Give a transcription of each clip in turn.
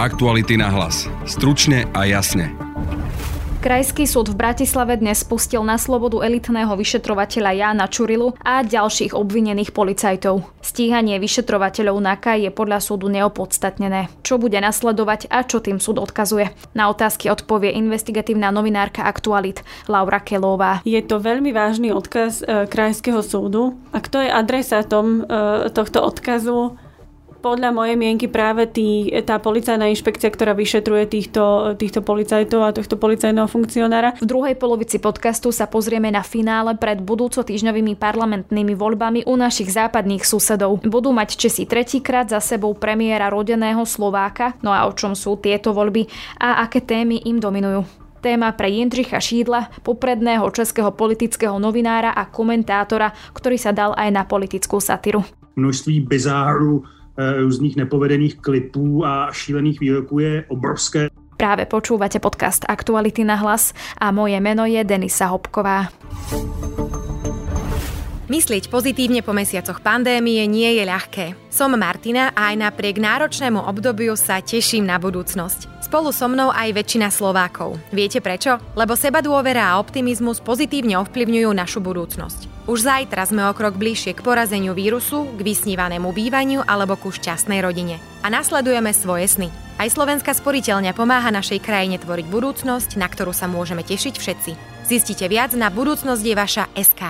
Aktuality na hlas. Stručne a jasne. Krajský súd v Bratislave dnes spustil na slobodu elitného vyšetrovateľa Jána Čurilu a ďalších obvinených policajtov. Stíhanie vyšetrovateľov NAKA je podľa súdu neopodstatnené. Čo bude nasledovať a čo tým súd odkazuje? Na otázky odpovie investigatívna novinárka Aktualit Laura Kelová. Je to veľmi vážny odkaz e, Krajského súdu. A kto je adresátom e, tohto odkazu? Podľa mojej mienky práve tý, tá policajná inšpekcia, ktorá vyšetruje týchto, týchto policajtov a tohto policajného funkcionára. V druhej polovici podcastu sa pozrieme na finále pred budúco týždňovými parlamentnými voľbami u našich západných susedov. Budú mať Česi tretíkrát za sebou premiéra rodeného Slováka, no a o čom sú tieto voľby a aké témy im dominujú téma pre Jindřicha Šídla, popredného českého politického novinára a komentátora, ktorý sa dal aj na politickú satyru. Množství bizáru různých nepovedených klipů a šílených výroků je obrovské. Práve počúvate podcast Aktuality na hlas a moje meno je Denisa Hopková. Myslieť pozitívne po mesiacoch pandémie nie je ľahké. Som Martina a aj napriek náročnému obdobiu sa teším na budúcnosť. Spolu so mnou aj väčšina Slovákov. Viete prečo? Lebo seba dôvera a optimizmus pozitívne ovplyvňujú našu budúcnosť. Už zajtra sme o krok bližšie k porazeniu vírusu, k vysnívanému bývaniu alebo ku šťastnej rodine. A nasledujeme svoje sny. Aj Slovenská sporiteľňa pomáha našej krajine tvoriť budúcnosť, na ktorú sa môžeme tešiť všetci. Zistite viac na budúcnosť je vaša SK.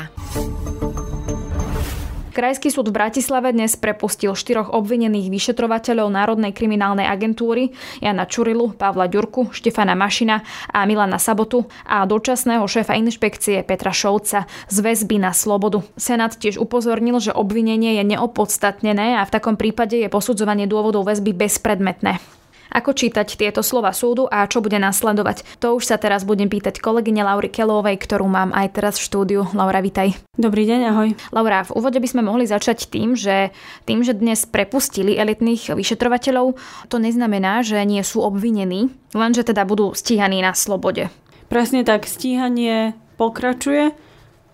Krajský súd v Bratislave dnes prepustil štyroch obvinených vyšetrovateľov Národnej kriminálnej agentúry Jana Čurilu, Pavla Ďurku, Štefana Mašina a Milana Sabotu a dočasného šéfa inšpekcie Petra Šovca z väzby na slobodu. Senát tiež upozornil, že obvinenie je neopodstatnené a v takom prípade je posudzovanie dôvodov väzby bezpredmetné. Ako čítať tieto slova súdu a čo bude nasledovať? To už sa teraz budem pýtať kolegyne Laury Kelovej, ktorú mám aj teraz v štúdiu. Laura, vitaj. Dobrý deň, ahoj. Laura, v úvode by sme mohli začať tým, že tým, že dnes prepustili elitných vyšetrovateľov, to neznamená, že nie sú obvinení, lenže teda budú stíhaní na slobode. Presne tak, stíhanie pokračuje,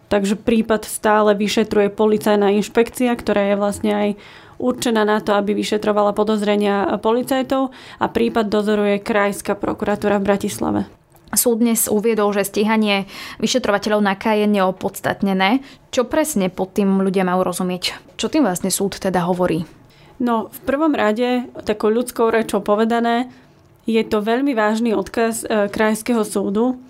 takže prípad stále vyšetruje policajná inšpekcia, ktorá je vlastne aj určená na to, aby vyšetrovala podozrenia policajtov a prípad dozoruje Krajská prokuratúra v Bratislave. Súd dnes uviedol, že stíhanie vyšetrovateľov na je neopodstatnené. Čo presne pod tým ľudia majú rozumieť? Čo tým vlastne súd teda hovorí? No, v prvom rade, takou ľudskou rečou povedané, je to veľmi vážny odkaz e, Krajského súdu.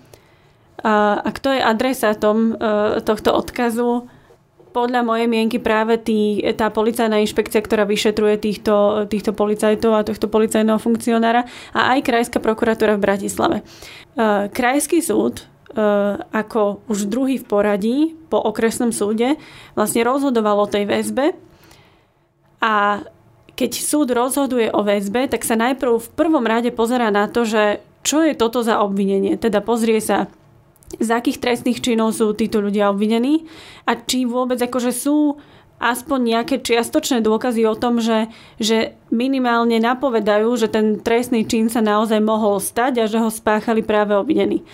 A, a kto je adresátom e, tohto odkazu? Podľa mojej mienky práve tý, tá policajná inšpekcia, ktorá vyšetruje týchto, týchto policajtov a tohto policajného funkcionára a aj Krajská prokuratúra v Bratislave. E, krajský súd e, ako už druhý v poradí po okresnom súde vlastne rozhodoval o tej väzbe a keď súd rozhoduje o väzbe, tak sa najprv v prvom rade pozera na to, že čo je toto za obvinenie. Teda pozrie sa z akých trestných činov sú títo ľudia obvinení a či vôbec akože sú aspoň nejaké čiastočné dôkazy o tom, že, že minimálne napovedajú, že ten trestný čin sa naozaj mohol stať a že ho spáchali práve obvinení.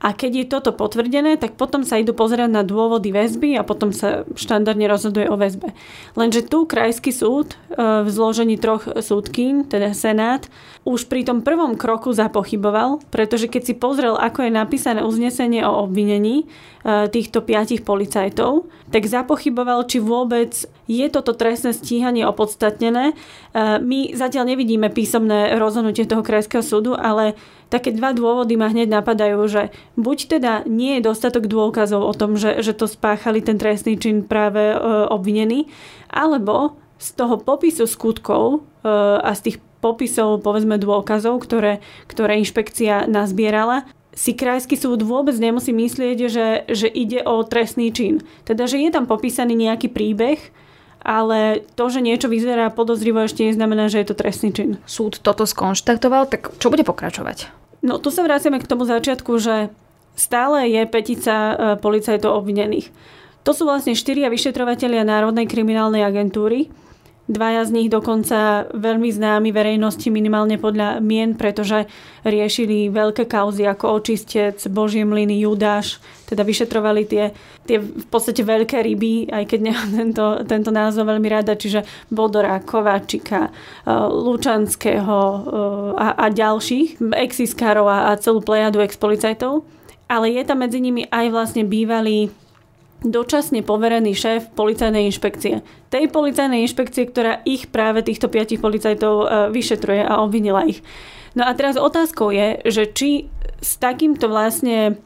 A keď je toto potvrdené, tak potom sa idú pozerať na dôvody väzby a potom sa štandardne rozhoduje o väzbe. Lenže tu krajský súd e, v zložení troch súdkým, teda Senát, už pri tom prvom kroku zapochyboval, pretože keď si pozrel, ako je napísané uznesenie o obvinení e, týchto piatich policajtov, tak zapochyboval, či vôbec je toto trestné stíhanie opodstatnené. E, my zatiaľ nevidíme písomné rozhodnutie toho krajského súdu, ale také dva dôvody ma hneď napadajú, že buď teda nie je dostatok dôkazov o tom, že, že to spáchali ten trestný čin práve e, obvinený, alebo z toho popisu skutkov a z tých popisov, povedzme, dôkazov, ktoré, ktoré inšpekcia nazbierala, si krajský súd vôbec nemusí myslieť, že, že ide o trestný čin. Teda, že je tam popísaný nejaký príbeh, ale to, že niečo vyzerá podozrivo, ešte neznamená, že je to trestný čin. Súd toto skonštatoval, tak čo bude pokračovať? No tu sa vraciame k tomu začiatku, že stále je petica e, policajtov obvinených. To sú vlastne štyria vyšetrovateľia Národnej kriminálnej agentúry. Dvaja z nich dokonca veľmi známi verejnosti minimálne podľa mien, pretože riešili veľké kauzy ako očistec, Božie mlyny, Judáš, teda vyšetrovali tie, tie v podstate veľké ryby, aj keď nemám tento, tento názov veľmi rada, čiže Bodora, Kováčika, e, Lučanského e, a, a ďalších, exiskárov a, celú plejadu ex-policajtov. Ale je tam medzi nimi aj vlastne bývalý dočasne poverený šéf policajnej inšpekcie. Tej policajnej inšpekcie, ktorá ich práve týchto piatich policajtov e, vyšetruje a obvinila ich. No a teraz otázkou je, že či s takýmto vlastne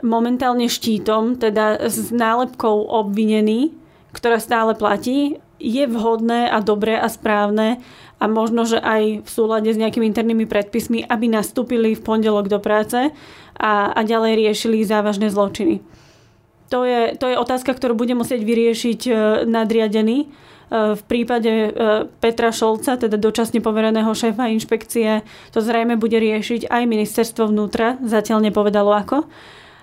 momentálne štítom, teda s nálepkou obvinený, ktorá stále platí, je vhodné a dobré a správne a možno, že aj v súlade s nejakými internými predpismi, aby nastúpili v pondelok do práce a, a ďalej riešili závažné zločiny. To je, to je otázka, ktorú bude musieť vyriešiť e, nadriadený. E, v prípade e, Petra Šolca, teda dočasne povereného šéfa inšpekcie, to zrejme bude riešiť aj ministerstvo vnútra, zatiaľ nepovedalo ako.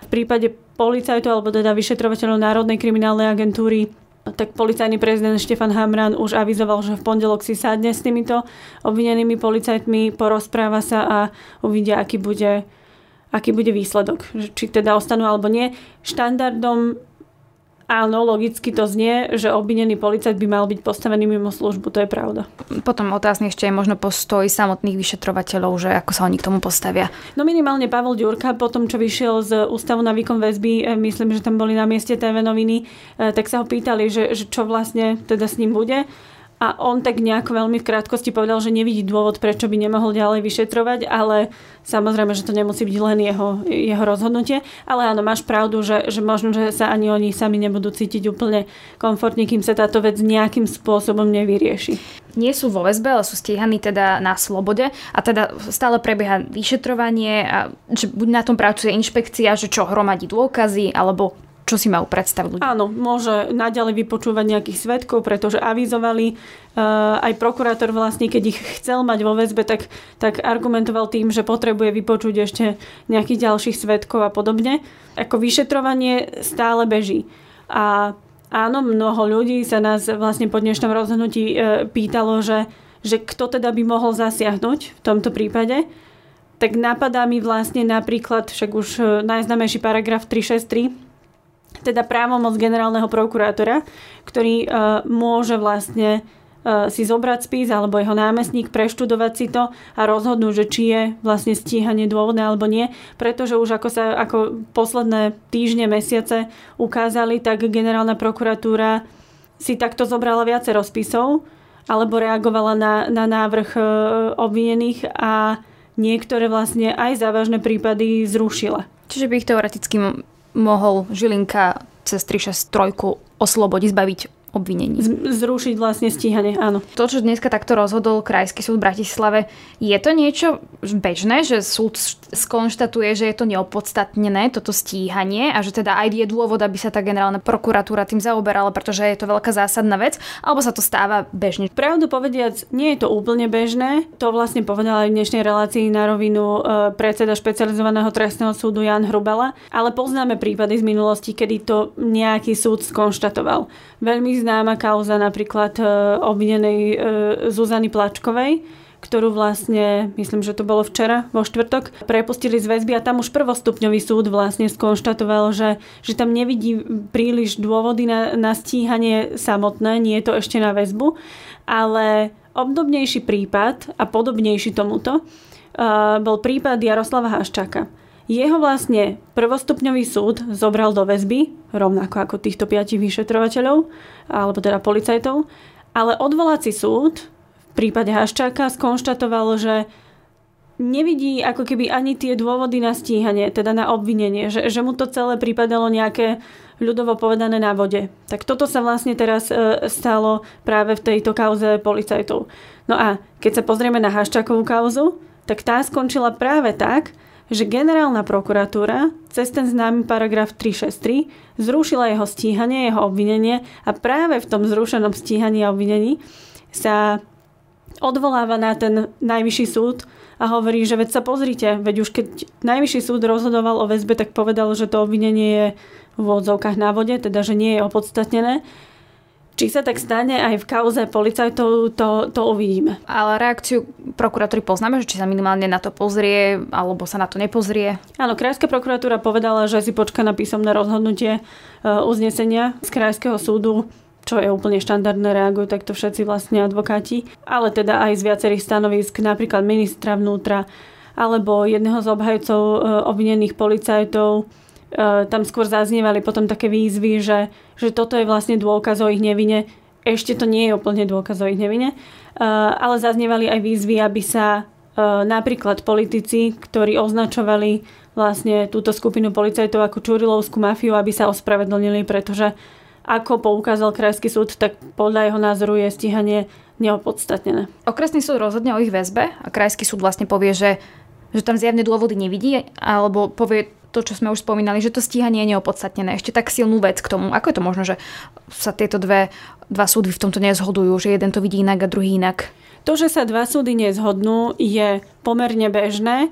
V prípade policajtov alebo teda vyšetrovateľov Národnej kriminálnej agentúry tak policajný prezident Štefan Hamran už avizoval, že v pondelok si sadne s týmito obvinenými policajtmi, porozpráva sa a uvidia, aký bude aký bude výsledok. Či teda ostanú alebo nie. Štandardom Áno, logicky to znie, že obvinený policajt by mal byť postavený mimo službu, to je pravda. Potom otázne ešte je možno postoj samotných vyšetrovateľov, že ako sa oni k tomu postavia. No minimálne Pavel Ďurka, po tom, čo vyšiel z Ústavu na výkon väzby, e, myslím, že tam boli na mieste TV noviny, e, tak sa ho pýtali, že, že čo vlastne teda s ním bude. A on tak nejako veľmi v krátkosti povedal, že nevidí dôvod, prečo by nemohol ďalej vyšetrovať, ale samozrejme, že to nemusí byť len jeho, jeho rozhodnutie. Ale áno, máš pravdu, že, že možno, že sa ani oni sami nebudú cítiť úplne komfortne, kým sa táto vec nejakým spôsobom nevyrieši. Nie sú vo väzbe, ale sú stíhaní teda na slobode a teda stále prebieha vyšetrovanie, a že buď na tom pracuje inšpekcia, že čo hromadí dôkazy, alebo čo si majú predstaviť ľudia? Áno, môže naďalej vypočúvať nejakých svetkov, pretože avizovali uh, aj prokurátor vlastne, keď ich chcel mať vo väzbe, tak, tak argumentoval tým, že potrebuje vypočuť ešte nejakých ďalších svetkov a podobne. Ako vyšetrovanie stále beží. A áno, mnoho ľudí sa nás vlastne po dnešnom rozhodnutí uh, pýtalo, že, že kto teda by mohol zasiahnuť v tomto prípade tak napadá mi vlastne napríklad, však už e, najznamejší paragraf 363 teda právomoc generálneho prokurátora, ktorý uh, môže vlastne uh, si zobrať spis alebo jeho námestník, preštudovať si to a rozhodnúť, že či je vlastne stíhanie dôvodné alebo nie, pretože už ako sa ako posledné týždne, mesiace ukázali, tak generálna prokuratúra si takto zobrala viacero spisov alebo reagovala na, na návrh uh, obvinených a niektoré vlastne aj závažné prípady zrušila. Čiže by ich teoreticky mohol Žilinka cez 363 oslobodiť, zbaviť obvinení. Zrušiť vlastne stíhanie, áno. To, čo dneska takto rozhodol Krajský súd v Bratislave, je to niečo bežné, že súd skonštatuje, že je to neopodstatnené, toto stíhanie a že teda aj je dôvod, aby sa tá generálna prokuratúra tým zaoberala, pretože je to veľká zásadná vec, alebo sa to stáva bežne? Pravdu povediac, nie je to úplne bežné. To vlastne povedal aj v dnešnej relácii na rovinu e, predseda špecializovaného trestného súdu Jan Hrubala, ale poznáme prípady z minulosti, kedy to nejaký súd skonštatoval. Veľmi známa kauza napríklad e, obvinenej e, Zuzany Plačkovej, ktorú vlastne, myslím, že to bolo včera, vo štvrtok, prepustili z väzby a tam už prvostupňový súd vlastne skonštatoval, že, že tam nevidí príliš dôvody na, na stíhanie samotné, nie je to ešte na väzbu, ale obdobnejší prípad a podobnejší tomuto uh, bol prípad Jaroslava Haščáka. Jeho vlastne prvostupňový súd zobral do väzby, rovnako ako týchto piatich vyšetrovateľov, alebo teda policajtov, ale odvolací súd v prípade Haščáka skonštatoval, že nevidí ako keby ani tie dôvody na stíhanie, teda na obvinenie, že, že mu to celé pripadalo nejaké ľudovo povedané na vode. Tak toto sa vlastne teraz e, stalo práve v tejto kauze policajtov. No a keď sa pozrieme na Haščákovú kauzu, tak tá skončila práve tak, že generálna prokuratúra cez ten známy paragraf 363 zrušila jeho stíhanie, jeho obvinenie a práve v tom zrušenom stíhaní a obvinení sa odvoláva na ten najvyšší súd a hovorí, že veď sa pozrite, veď už keď najvyšší súd rozhodoval o väzbe, tak povedal, že to obvinenie je v odzovkách na vode, teda že nie je opodstatnené. Či sa tak stane aj v kauze policajtov, to, to uvidíme. Ale reakciu prokuratúry poznáme, že či sa minimálne na to pozrie, alebo sa na to nepozrie? Áno, Krajská prokuratúra povedala, že si počka na písomné rozhodnutie e, uznesenia z Krajského súdu čo je úplne štandardné, reagujú takto všetci vlastne advokáti, ale teda aj z viacerých stanovisk, napríklad ministra vnútra, alebo jedného z obhajcov e, obvinených policajtov, tam skôr zaznievali potom také výzvy, že, že toto je vlastne dôkaz o ich nevine. Ešte to nie je úplne dôkaz o ich nevine, e, ale zaznievali aj výzvy, aby sa e, napríklad politici, ktorí označovali vlastne túto skupinu policajtov ako Čurilovskú mafiu, aby sa ospravedlnili, pretože ako poukázal Krajský súd, tak podľa jeho názoru je stíhanie neopodstatnené. Okresný súd rozhodne o ich väzbe a Krajský súd vlastne povie, že, že tam zjavne dôvody nevidí, alebo povie to, čo sme už spomínali, že to stíhanie je neopodstatnené. Ešte tak silnú vec k tomu. Ako je to možno, že sa tieto dve, dva súdy v tomto nezhodujú, že jeden to vidí inak a druhý inak? To, že sa dva súdy nezhodnú, je pomerne bežné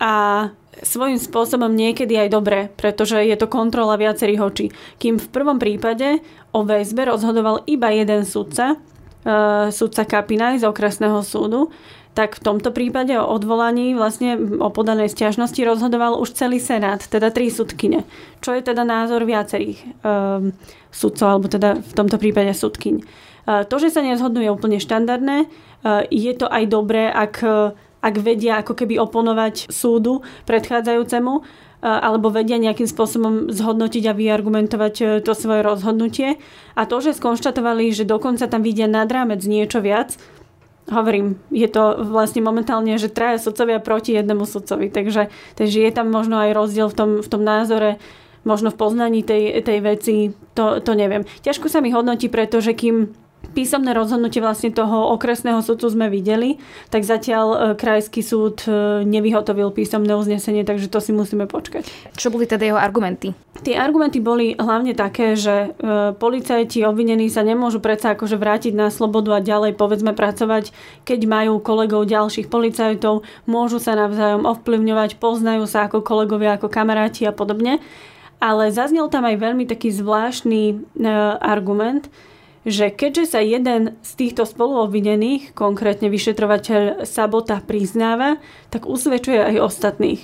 a svojím spôsobom niekedy aj dobré, pretože je to kontrola viacerých očí. Kým v prvom prípade o väzbe rozhodoval iba jeden sudca, uh, sudca Kapinaj z okresného súdu, tak v tomto prípade o odvolaní vlastne o podanej stiažnosti rozhodoval už celý senát, teda tri sudkyne. Čo je teda názor viacerých um, sudcov, alebo teda v tomto prípade sudkyň. Uh, to, že sa nezhodnú je úplne štandardné. Uh, je to aj dobré, ak, ak vedia ako keby oponovať súdu predchádzajúcemu, uh, alebo vedia nejakým spôsobom zhodnotiť a vyargumentovať to svoje rozhodnutie. A to, že skonštatovali, že dokonca tam vidia nad rámec niečo viac, hovorím, je to vlastne momentálne, že traja sudcovia proti jednému sudcovi, takže, takže je tam možno aj rozdiel v tom, v tom názore, možno v poznaní tej, tej veci, to, to neviem. Ťažko sa mi hodnotí, pretože kým písomné rozhodnutie vlastne toho okresného súdu sme videli, tak zatiaľ e, krajský súd e, nevyhotovil písomné uznesenie, takže to si musíme počkať. Čo boli teda jeho argumenty? Tie argumenty boli hlavne také, že e, policajti obvinení sa nemôžu predsa akože vrátiť na slobodu a ďalej povedzme pracovať, keď majú kolegov ďalších policajtov, môžu sa navzájom ovplyvňovať, poznajú sa ako kolegovia, ako kamaráti a podobne. Ale zaznel tam aj veľmi taký zvláštny argument, že keďže sa jeden z týchto spoluobvinených, konkrétne vyšetrovateľ Sabota, priznáva, tak usvedčuje aj ostatných.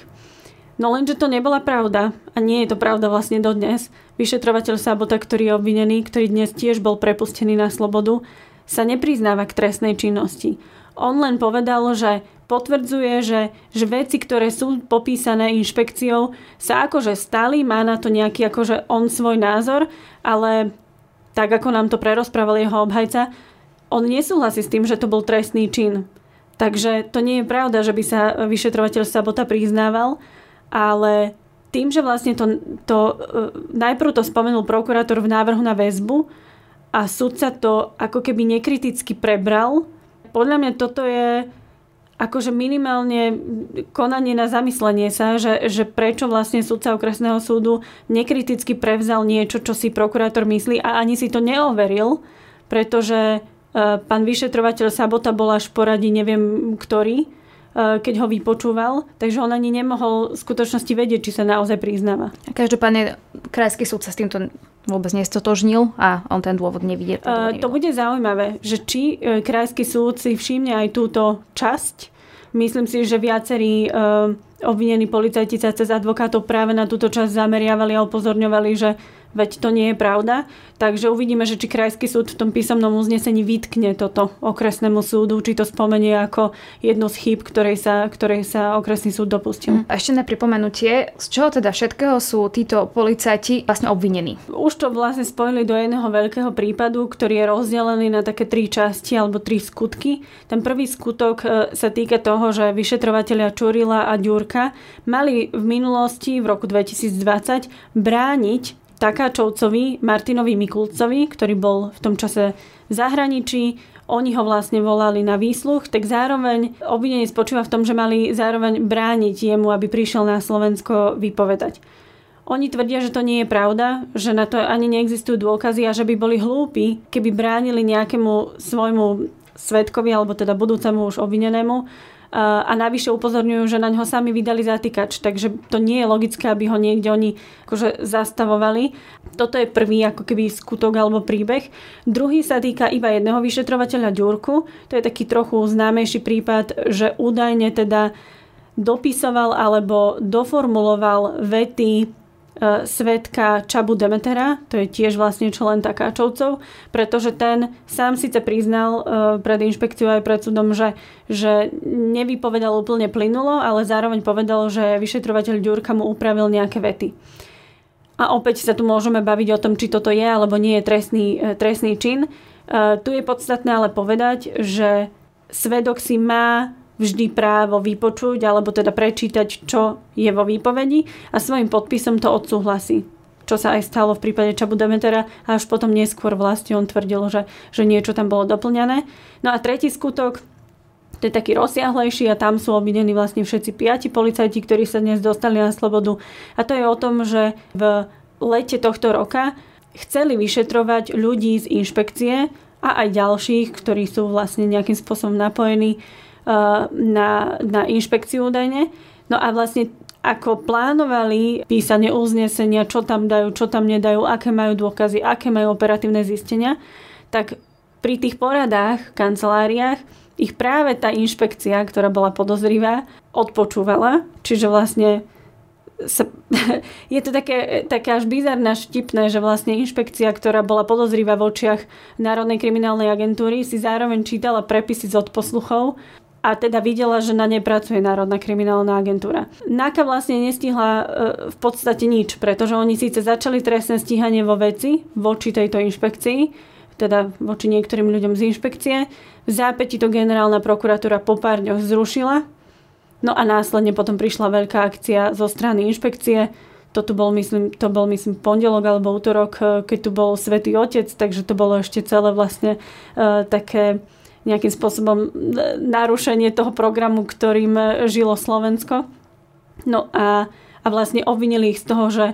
No lenže to nebola pravda a nie je to pravda vlastne dodnes. Vyšetrovateľ Sabota, ktorý je obvinený, ktorý dnes tiež bol prepustený na slobodu, sa nepriznáva k trestnej činnosti. On len povedal, že potvrdzuje, že, že veci, ktoré sú popísané inšpekciou, sa akože stali, má na to nejaký akože on svoj názor, ale tak ako nám to prerozprával jeho obhajca, on nesúhlasí s tým, že to bol trestný čin. Takže to nie je pravda, že by sa vyšetrovateľ Sabota priznával, ale tým, že vlastne to, to e, najprv to spomenul prokurátor v návrhu na väzbu a sudca to ako keby nekriticky prebral, podľa mňa toto je akože minimálne konanie na zamyslenie sa, že, že prečo vlastne sudca okresného súdu nekriticky prevzal niečo, čo si prokurátor myslí a ani si to neoveril, pretože e, pán vyšetrovateľ Sabota bol až poradí, neviem ktorý, e, keď ho vypočúval, takže on ani nemohol v skutočnosti vedieť, či sa naozaj priznáva. Každopádne krajský súd sa s týmto vôbec nestotožnil a on ten dôvod nevidie. Uh, to bude zaujímavé, že či krajský súd si všimne aj túto časť Myslím si, že viacerí uh, obvinení policajti sa cez advokátov práve na túto časť zameriavali a upozorňovali, že veď to nie je pravda. Takže uvidíme, že či Krajský súd v tom písomnom uznesení vytkne toto okresnému súdu, či to spomenie ako jednu z chýb, ktorej sa, ktorej sa okresný súd dopustil. A ešte na pripomenutie, z čoho teda všetkého sú títo policajti vlastne obvinení? Už to vlastne spojili do jedného veľkého prípadu, ktorý je rozdelený na také tri časti alebo tri skutky. Ten prvý skutok e, sa týka toho, že vyšetrovateľia Čurila a Ďurka mali v minulosti v roku 2020 brániť Takáčovcovi, Martinovi Mikulcovi, ktorý bol v tom čase v zahraničí, oni ho vlastne volali na výsluch, tak zároveň obvinenie spočíva v tom, že mali zároveň brániť jemu, aby prišiel na Slovensko vypovedať. Oni tvrdia, že to nie je pravda, že na to ani neexistujú dôkazy a že by boli hlúpi, keby bránili nejakému svojmu svetkovi alebo teda budúcemu už obvinenému a navyše upozorňujú, že na ňo sami vydali zatýkač, takže to nie je logické, aby ho niekde oni akože zastavovali. Toto je prvý ako keby skutok alebo príbeh. Druhý sa týka iba jedného vyšetrovateľa Ďurku. To je taký trochu známejší prípad, že údajne teda dopisoval alebo doformuloval vety svetka Čabu Demetera, to je tiež vlastne člen Takáčovcov, pretože ten sám síce priznal e, pred inšpekciou aj pred súdom, že, že nevypovedal úplne plynulo, ale zároveň povedal, že vyšetrovateľ Ďurka mu upravil nejaké vety. A opäť sa tu môžeme baviť o tom, či toto je alebo nie je trestný, e, trestný čin. Tu je podstatné ale povedať, že svedok si má vždy právo vypočuť alebo teda prečítať, čo je vo výpovedi a svojim podpisom to odsúhlasí čo sa aj stalo v prípade Čabu Demetera a až potom neskôr vlastne on tvrdil, že, že niečo tam bolo doplňané. No a tretí skutok, to je taký rozsiahlejší a tam sú obvinení vlastne všetci piati policajti, ktorí sa dnes dostali na slobodu. A to je o tom, že v lete tohto roka chceli vyšetrovať ľudí z inšpekcie a aj ďalších, ktorí sú vlastne nejakým spôsobom napojení na, na inšpekciu údajne. No a vlastne ako plánovali písanie uznesenia, čo tam dajú, čo tam nedajú, aké majú dôkazy, aké majú operatívne zistenia, tak pri tých poradách v kanceláriách ich práve tá inšpekcia, ktorá bola podozrivá, odpočúvala. Čiže vlastne sa, je to také, také až bizarné, štipné, že vlastne inšpekcia, ktorá bola podozrivá v očiach Národnej kriminálnej agentúry, si zároveň čítala prepisy z odposluchov a teda videla, že na nej pracuje Národná kriminálna agentúra. NAKA vlastne nestihla e, v podstate nič, pretože oni síce začali trestné stíhanie vo veci voči tejto inšpekcii, teda voči niektorým ľuďom z inšpekcie. V zápäti to generálna prokuratúra po pár dňoch zrušila. No a následne potom prišla veľká akcia zo strany inšpekcie. To tu bol, myslím, to bol, myslím, pondelok alebo útorok, e, keď tu bol Svetý Otec, takže to bolo ešte celé vlastne uh, také nejakým spôsobom e, narušenie toho programu, ktorým e, žilo Slovensko. No a, a vlastne obvinili ich z toho, že,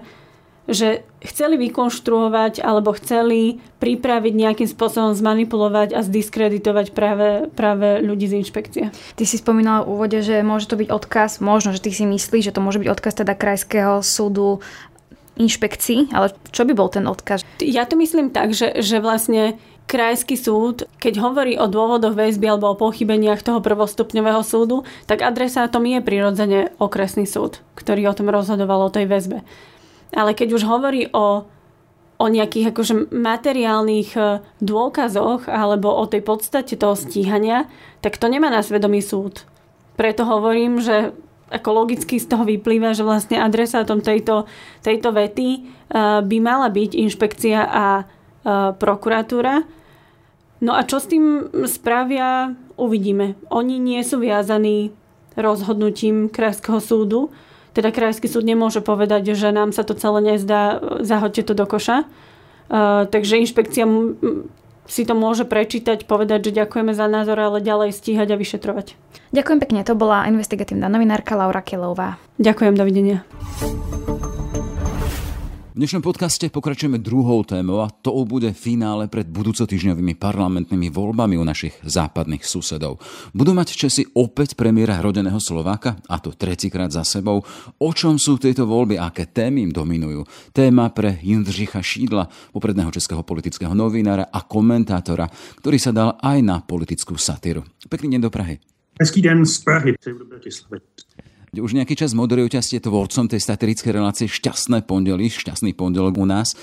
že chceli vykonštruovať alebo chceli pripraviť nejakým spôsobom zmanipulovať a zdiskreditovať práve, práve ľudí z inšpekcie. Ty si spomínala v úvode, že môže to byť odkaz, možno, že ty si myslíš, že to môže byť odkaz teda Krajského súdu inšpekcií, ale čo by bol ten odkaz? Ja to myslím tak, že, že vlastne krajský súd, keď hovorí o dôvodoch väzby alebo o pochybeniach toho prvostupňového súdu, tak adresátom je prirodzene okresný súd, ktorý o tom rozhodoval o tej väzbe. Ale keď už hovorí o, o nejakých akože materiálnych e, dôkazoch alebo o tej podstate toho stíhania, tak to nemá na svedomí súd. Preto hovorím, že ako logicky z toho vyplýva, že vlastne adresátom tejto, tejto vety e, by mala byť inšpekcia a e, prokuratúra, No a čo s tým spravia, uvidíme. Oni nie sú viazaní rozhodnutím Krajského súdu. Teda Krajský súd nemôže povedať, že nám sa to celé nezdá, zahoďte to do koša. Uh, takže inšpekcia si to môže prečítať, povedať, že ďakujeme za názor, ale ďalej stíhať a vyšetrovať. Ďakujem pekne, to bola investigatívna novinárka Laura Kelová. Ďakujem, dovidenia. V dnešnom podcaste pokračujeme druhou témou a to bude finále pred budúcotýždňovými parlamentnými voľbami u našich západných susedov. Budú mať Česi opäť premiéra rodeného Slováka, a to tretíkrát za sebou. O čom sú tieto voľby, aké témy im dominujú? Téma pre Jindřicha Šídla, popredného českého politického novinára a komentátora, ktorý sa dal aj na politickú satíru. Pekný deň do Prahy. Hezký den z Prahy. Už nejaký čas moderujete a ste tvorcom tej satirickej relácie Šťastné pondely, Šťastný pondelok u nás. E,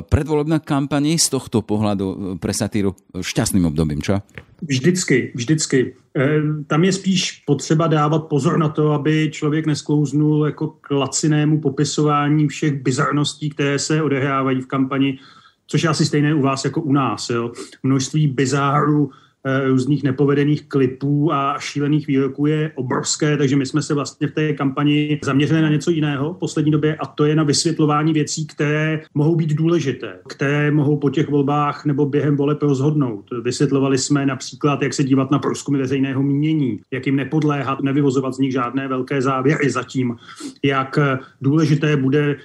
predvolebná kampaň z tohto pohľadu e, pre satíru šťastným obdobím, čo? Vždycky, vždycky. E, tam je spíš potřeba dávat pozor na to, aby člověk nesklouznul jako k lacinému popisování všech bizarností, které se odehrávají v kampani, což je asi stejné u vás jako u nás. Jo? Množství bizárů, Eh, různých nepovedených klipů a šílených výroků je obrovské, takže my jsme se vlastně v té kampani zaměřili na něco jiného v poslední době a to je na vysvětlování věcí, které mohou být důležité, které mohou po těch volbách nebo během voleb rozhodnout. Vysvětlovali jsme například, jak se dívat na průzkumy veřejného mínění, jak jim nepodléhat, nevyvozovat z nich žádné velké závěry zatím, jak důležité bude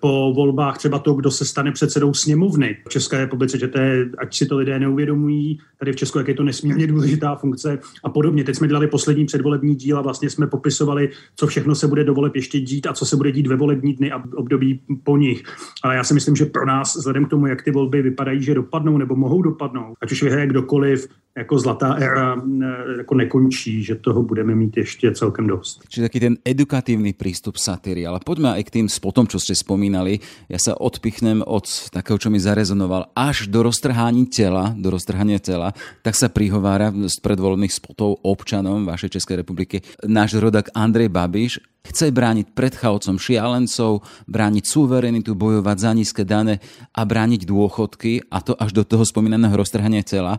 po volbách třeba to, kdo se stane předsedou sněmovny v České republice, že to je, ať si to lidé neuvědomují, tady v Česku, jak je to nesmírně důležitá funkce a podobně. Teď jsme dělali poslední předvolební díl a vlastně jsme popisovali, co všechno se bude do voleb ještě dít a co se bude dít ve volební dny a období po nich. Ale já si myslím, že pro nás, vzhledem k tomu, jak ty volby vypadají, že dopadnou nebo mohou dopadnout, ať už vyhraje kdokoliv, jako zlatá éra jako nekončí, že toho budeme mít ještě celkem dost. Čiže taký ten edukatívny prístup satíry. Ale poďme aj k tým spotom, čo ste spomínali. Ja sa odpichnem od takého, čo mi zarezonoval, až do roztrhání tela, do roztrhania tela, tak sa prihovára z predvolebných spotov občanom vašej Českej republiky náš rodak Andrej Babiš. Chce brániť predchavcom šialencov, brániť suverenitu, bojovať za nízke dane a brániť dôchodky, a to až do toho spomínaného roztrhania tela.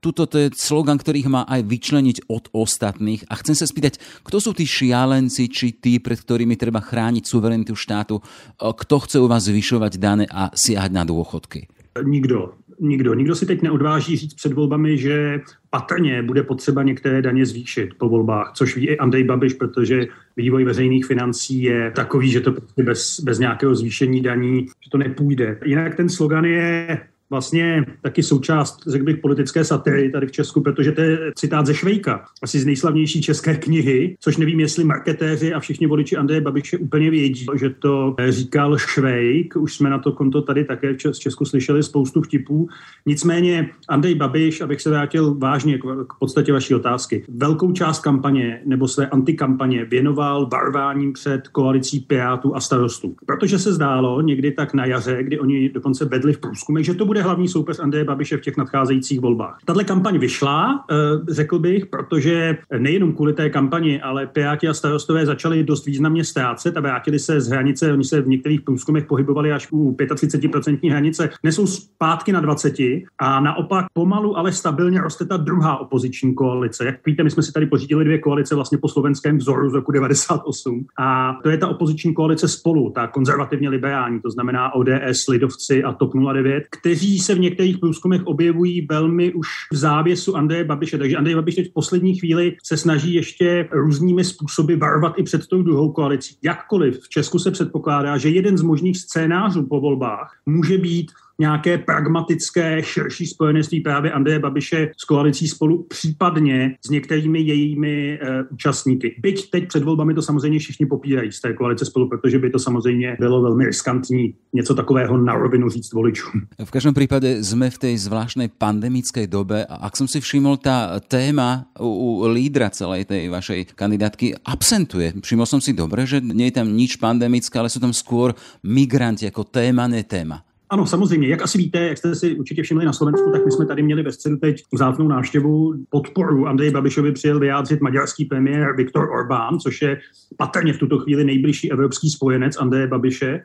Tuto to je slogan, ktorý má aj vyčleniť od ostatných. A chcem sa spýtať, kto sú tí šialenci, či tí, pred ktorými treba chrániť suverenitu štátu? Kto chce u vás zvyšovať dane a siahať na dôchodky? Nikdo. Nikdo. Nikdo si teď neodváží říct před volbami, že patrně bude potřeba některé daně zvýšit po volbách, což ví i Andrej Babiš, protože vývoj veřejných financí je takový, že to bez, bez nějakého zvýšení daní, že to nepůjde. Jinak ten slogan je vlastně taky součást, řekl bych, politické satiry tady v Česku, protože to je citát ze Švejka, asi z nejslavnější české knihy, což nevím, jestli marketéři a všichni voliči Andreje Babiše úplně vědí, že to říkal Švejk, už jsme na to konto tady také v Česku slyšeli spoustu vtipů. Nicméně Andrej Babiš, abych se vrátil vážně k podstatě vaší otázky, velkou část kampaně nebo své antikampaně věnoval barváním před koalicí Pirátů a starostů. Protože se zdálo někdy tak na jaře, kdy oni dokonce vedli v průzkumech, že to bude bude hlavní soupeř Andreje Babiše v těch nadcházejících volbách. Tahle kampaň vyšla, eh, řekl bych, protože nejenom kvůli té kampani, ale Piráti a starostové začali dost významně ztrácet a vrátili se z hranice, oni se v některých průzkumech pohybovali až u 35% hranice, nesou zpátky na 20 a naopak pomalu, ale stabilně roste ta druhá opoziční koalice. Jak víte, my jsme si tady pořídili dvě koalice vlastně po slovenském vzoru z roku 98 a to je ta opoziční koalice spolu, ta konzervativně liberální, to znamená ODS, Lidovci a TOP 09, kteří se v některých průzkumech objevují velmi už v závěsu Andreje Babiše. Takže Andrej Babiš teď v poslední chvíli se snaží ještě různými způsoby varovat i před tou druhou koalicí. Jakkoliv v Česku se předpokládá, že jeden z možných scénářů po volbách může být nějaké pragmatické širší spojenectví právě Andreje Babiše s koalicí spolu, případně s některými jejími e, účastníky. Byť teď před volbami to samozřejmě všichni popírají z té koalice spolu, protože by to samozřejmě bylo velmi riskantní něco takového na rovinu říct voličům. V každém případě jsme v té zvláštnej pandemické dobe a ak som si všiml, ta téma u, u lídra celej tej vašej kandidátky absentuje. Všiml som si dobre, že nie je tam nič pandemické, ale sú tam skôr migranti jako téma, ne téma. Ano, samozřejmě. Jak asi víte, jak jste si určitě všimli na Slovensku, tak my jsme tady měli ve středu teď vzácnou návštěvu podporu Andrej Babišovi přijel vyjádřit maďarský premiér Viktor Orbán, což je patrně v tuto chvíli nejbližší evropský spojenec Andreje Babiše.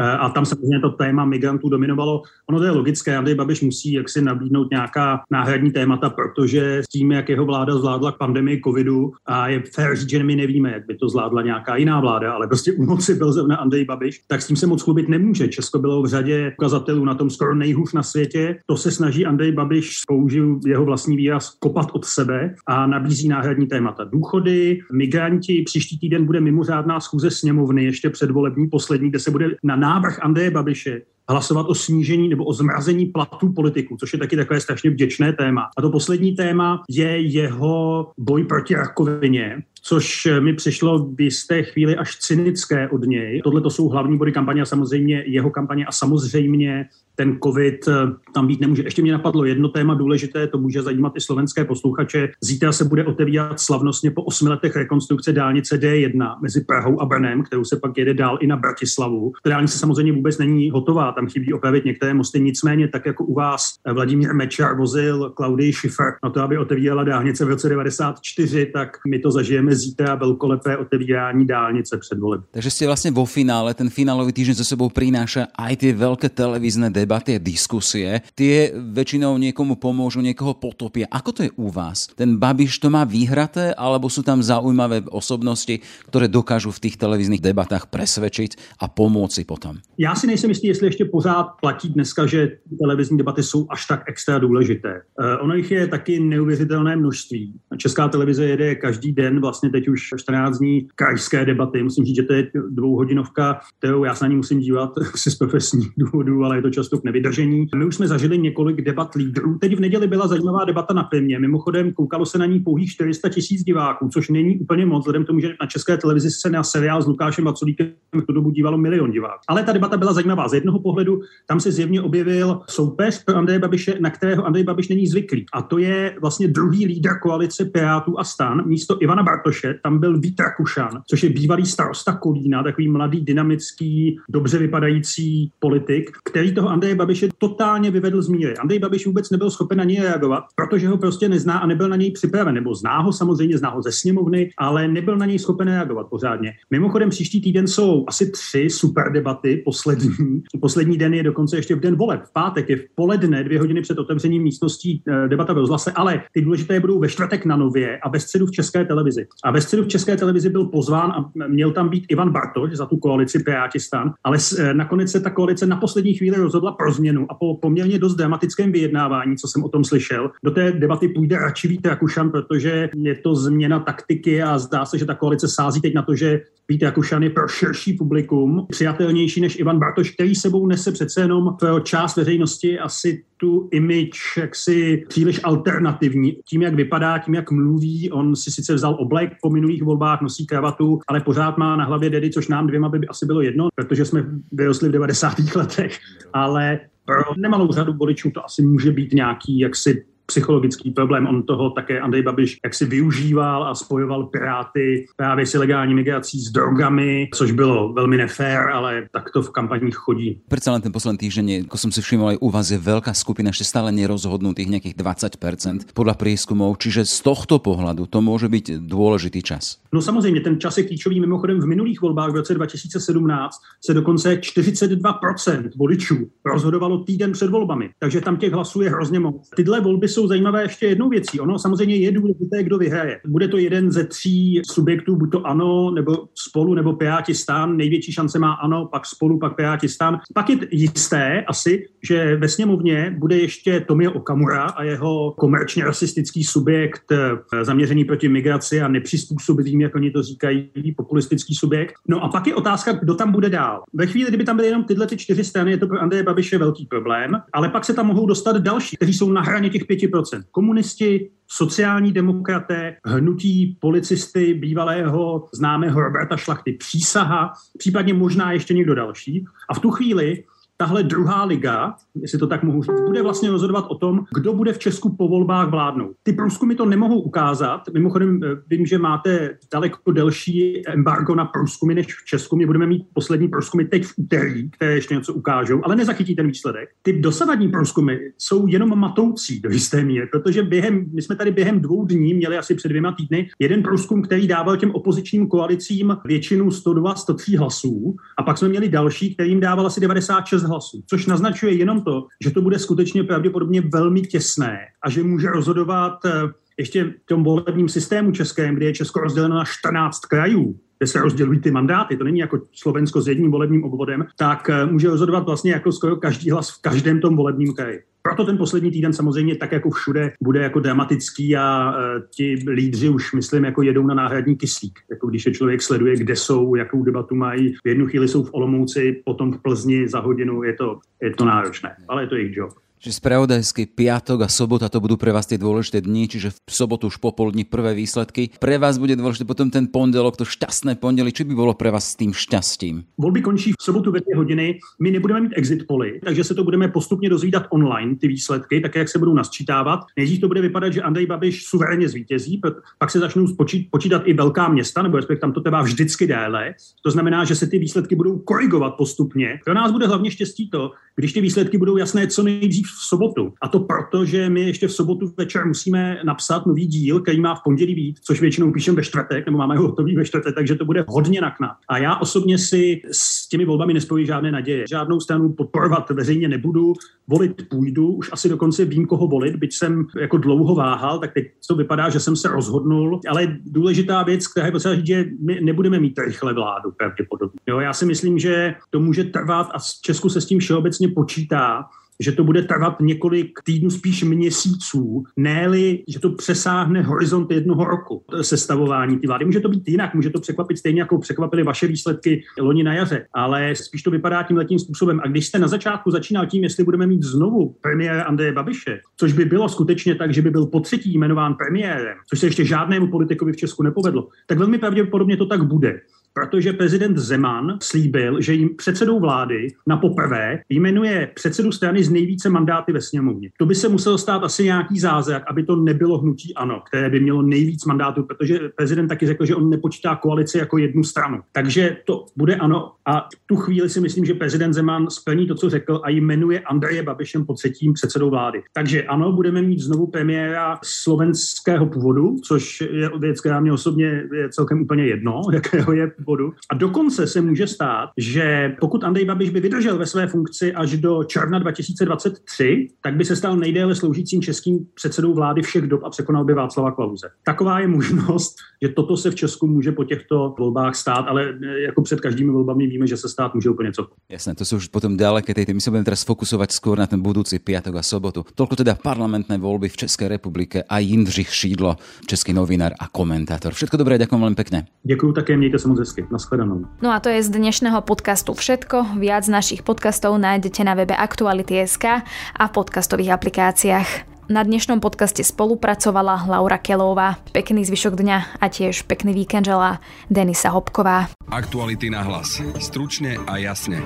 Eh, a tam samozřejmě to téma migrantů dominovalo. Ono to je logické, Andrej Babiš musí jaksi nabídnout nějaká náhradní témata, protože s tím, jak jeho vláda zvládla pandemii covidu, a je fér říct, že my nevíme, jak by to zvládla nějaká jiná vláda, ale prostě u moci byl zrovna Andrej Babiš, tak s tím se moc chlubit nemůže. Česko bylo v řadě ukazatelů na tom skoro nejhůř na světě. To se snaží Andrej Babiš, použil jeho vlastní výraz, kopat od sebe a nabízí náhradní témata. Důchody, migranti, příští týden bude mimořádná schůze sněmovny, ještě předvolební poslední, kde se bude na návrh Andreje Babiše hlasovat o snížení nebo o zmrazení platů politiků, což je taky takové strašně vděčné téma. A to poslední téma je jeho boj proti rakovině, což mi přišlo v jisté chvíli až cynické od něj. Tohle to jsou hlavní body kampaně a samozřejmě jeho kampaně a samozřejmě ten covid eh, tam být nemůže. Ještě mě napadlo jedno téma důležité, to může zajímat i slovenské posluchače. Zítra se bude otevírat slavnostně po osmi letech rekonstrukce dálnice D1 mezi Prahou a Brnem, kterou se pak jede dál i na Bratislavu. Ta dálnice samozřejmě vůbec není hotová, tam chybí opravit některé mosty, nicméně tak jako u vás Vladimír Mečar vozil Klaudii Schiffer na to, aby otevírala dálnice v roce 94, tak my to zažijeme zítra velkolepé otevírání dálnice před volem. Takže jste vlastně vo finále, ten finálový týden za sebou prináša aj ty velké televízne debaty a diskusie, tie väčšinou niekomu pomôžu, niekoho potopia. Ako to je u vás? Ten Babiš to má vyhraté, alebo sú tam zaujímavé osobnosti, ktoré dokážu v tých televíznych debatách presvedčiť a pomôcť si potom? Já si nejsem jistý, jestli ještě pořád platí dneska, že televizní debaty jsou až tak extra důležité. Uh, ono jich je taky neuvěřitelné množství. Česká televize jede každý den, vlastně teď už 14 dní, krajské debaty. Musím říct, že to je dvouhodinovka, kterou já se na ní musím dívat si z profesních důvodů, ale je to často k nevydržení. My už jsme zažili několik debat lídrů. Teď v neděli byla zajímavá debata na Primě. Mimochodem, koukalo se na ní pouhých 400 tisíc diváků, což není úplně moc, vzhledem tomu, že na české televizi se na seriál s Lukášem Vaculíkem v tu dobu dívalo milion diváků. Ale ta debata byla zajímavá. Z jednoho pohledu tam se zjevně objevil soupeř pro Andreje Babiše, na kterého Andrej Babiš není zvyklý. A to je vlastně druhý lídr koalice Pirátů a stan. Místo Ivana Bartoše tam byl Vít Rakušan, což je bývalý starosta Kolína, takový mladý, dynamický, dobře vypadající politik, který toho Andreje Babiše totálně vyvedl z míry. Andrej Babiš vůbec nebyl schopen na něj reagovat, protože ho prostě nezná a nebyl na něj připraven. Nebo zná ho samozřejmě, zná ho ze sněmovny, ale nebyl na něj schopen reagovat pořádně. Mimochodem příští týden jsou asi tři super debaty, poslední. Poslední den je dokonce ještě v den voleb. V pátek je v poledne, dvě hodiny před otevřením místností eh, debata ve rozhlase, ale ty důležité budou ve čtvrtek na Nově a ve středu v České televizi. A ve středu v České televizi byl pozván a měl tam být Ivan Bartoš za tu koalici Pirátistan, ale eh, nakonec se ta koalice na poslední chvíli rozhodla pro změnu a po poměrně dost dramatickém vyjednávání, co jsem o tom slyšel, do té debaty půjde radši Vít Rakušan, protože je to změna taktiky a zdá se, že ta koalice sází teď na to, že Vít Rakušan je pro širší publikum přijatelnější než Ivan Bartoš, který sebou nese přece jenom pro část veřejnosti asi tu image jaksi příliš alternativní. Tím, jak vypadá, tím, jak mluví, on si sice vzal oblek po minulých volbách, nosí kravatu, ale pořád má na hlavě dedy, což nám dvěma by asi bylo jedno, protože jsme vyrostli v 90. letech. Ale pro nemalou řadu voličů to asi může být nějaký jaksi psychologický problém. On toho také Andrej Babiš jak si využíval a spojoval Piráty právě s ilegální migrací s drogami, což bylo velmi nefér, ale tak to v kampaních chodí. Predsa len ten posledný týždeň, ako som si všimol, aj u vás je veľká skupina ešte stále nerozhodnutých nejakých 20% podľa prieskumov, čiže z tohto pohľadu to môže byť dôležitý čas. No samozřejmě, ten čas je klíčový. Mimochodem v minulých volbách v roce 2017 se dokonce 42% voličů rozhodovalo týden před volbami. Takže tam těch hlasů je hrozně moc. Tyhle volby jsou zajímavé ještě jednou věcí. Ono samozřejmě je důležité, kdo vyhraje. Bude to jeden ze tří subjektů, buď to ANO, nebo spolu, nebo Piráti stán. Největší šance má ANO, pak spolu, pak Piráti stán. Pak je jisté asi, že ve sněmovně bude ještě Tomio Okamura a jeho komerčně rasistický subjekt eh, zaměřený proti migraci a nepřizpůsobivým, jak oni to říkají, populistický subjekt. No a pak je otázka, kdo tam bude dál. Ve chvíli, kdyby tam byly jenom tyhle ty čtyři strany, je to pro Andreje Babiše velký problém, ale pak se tam mohou dostat další, kteří jsou na hraně těch 5%. Komunisti, sociální demokraté, hnutí policisty bývalého známého Roberta Šlachty, přísaha, případně možná ještě někdo další. A v tu chvíli tahle druhá liga, jestli to tak mohu říct, bude vlastně rozhodovat o tom, kdo bude v Česku po volbách vládnout. Ty průzkumy to nemohou ukázat. Mimochodem eh, vím, že máte daleko delší embargo na průzkumy než v Česku. My budeme mít poslední průzkumy teď v úterý, které ještě něco ukážou, ale nezachytí ten výsledek. Ty dosavadní průzkumy jsou jenom matoucí do jisté míry, protože během, my jsme tady během dvou dní měli asi před dvěma týdny jeden průzkum, který dával těm opozičním koalicím většinu 102, 103 hlasů a pak jsme měli další, který jim dával asi 96 hlasů, což naznačuje jenom to, že to bude skutečně pravděpodobně velmi těsné a že může rozhodovat eh, ještě v tom volebním systému českém, kde je Česko rozděleno na 14 krajů, kde se rozdělují ty mandáty, to není jako Slovensko s jedním volebním obvodem, tak eh, může rozhodovat vlastně jako skoro každý hlas v každém tom volebním kraji. Proto ten poslední týden samozřejmě tak jako všude bude jako dramatický a e, ti lídři už myslím jako jedou na náhradní kyslík. Jako když je člověk sleduje, kde jsou, jakou debatu mají. V jednu chvíli jsou v Olomouci, potom v Plzni za hodinu, je to, je to náročné, ale je to jejich job. Čiže spravodajský piatok a sobota to budú pre vás tie dôležité dni, čiže v sobotu už popoludní prvé výsledky. Pre vás bude dôležité potom ten pondelok, to šťastné pondeli. Či by bolo pre vás s tým šťastím? Volby končí v sobotu ve dvě hodiny. My nebudeme mít exit poly, takže se to budeme postupně dozvídat online, ty výsledky, také jak se budou nasčítávat. Nejdřív to bude vypadat, že Andrej Babiš suverénně zvítězí, pak se začnou spočít, počítat i velká města, nebo respektive tam to trvá vždycky déle. To znamená, že se ty výsledky budou korigovat postupně. Pro nás bude hlavně štěstí to, když ty výsledky budou jasné co nejdřív v sobotu. A to proto, že my ještě v sobotu večer musíme napsat nový díl, který má v pondělí být, což většinou píšeme ve čtvrtek, nebo máme ho hotový ve čtvrtek, takže to bude hodně naknat. A já osobně si s těmi volbami nespojí žádné naděje. Žádnou stranu podporovat veřejně nebudu, volit půjdu, už asi dokonce vím, koho volit, byť jsem jako dlouho váhal, tak teď to vypadá, že jsem se rozhodnul. Ale důležitá věc, která je potřeba říct, že my nebudeme mít rychle vládu pravděpodobně. Jo, já si myslím, že to může trvat a v Česku se s tím všeobecně počítá, že to bude trvat několik týdnů, spíš měsíců, ne že to přesáhne horizont jednoho roku sestavování ty vlády. Může to být jinak, může to překvapit stejně, jako překvapily vaše výsledky loni na jaře, ale spíš to vypadá tím letím způsobem. A když jste na začátku začínal tím, jestli budeme mít znovu premiéra Andreje Babiše, což by bylo skutečně tak, že by byl po třetí jmenován premiérem, což se ještě žádnému politikovi v Česku nepovedlo, tak velmi pravděpodobně to tak bude protože prezident Zeman slíbil, že jim předsedou vlády na poprvé jmenuje předsedu strany z nejvíce mandáty ve sněmovně. To by se muselo stát asi nějaký zázrak, aby to nebylo hnutí ANO, které by mělo nejvíc mandátů, protože prezident taky řekl, že on nepočítá koalici jako jednu stranu. Takže to bude ANO a v tu chvíli si myslím, že prezident Zeman splní to, co řekl a jmenuje Andreje Babišem po třetím předsedou vlády. Takže ano, budeme mít znovu premiéra slovenského původu, což je věc, která mě osobně je celkem úplně jedno, jakého je bodu. A dokonce se může stát, že pokud Andrej Babiš by vydržel ve své funkci až do června 2023, tak by se stal nejdéle sloužícím českým předsedou vlády všech dob a překonal by Václava Klauze. Taková je možnost, že toto se v Česku může po těchto volbách stát, ale jako před každými volbami víme, že se stát může úplně co. Jasné, to jsou už potom ďaleké tej My sa budeme teraz fokusovať skôr na ten budúci piatok a sobotu. Toľko teda parlamentné voľby v Českej republike a Jindřich Šídlo, český novinár a komentátor. Všetko dobré, ďakujem veľmi pekne. Ďakujem také, mějte sa moc hezky. Naschledanou. No a to je z dnešného podcastu všetko. Viac našich podcastov nájdete na webe Aktuality.sk a v podcastových aplikáciách. Na dnešnom podcaste spolupracovala Laura Kelová. Pekný zvyšok dňa a tiež pekný víkend želá Denisa Hopková. Aktuality na hlas. Stručne a jasne.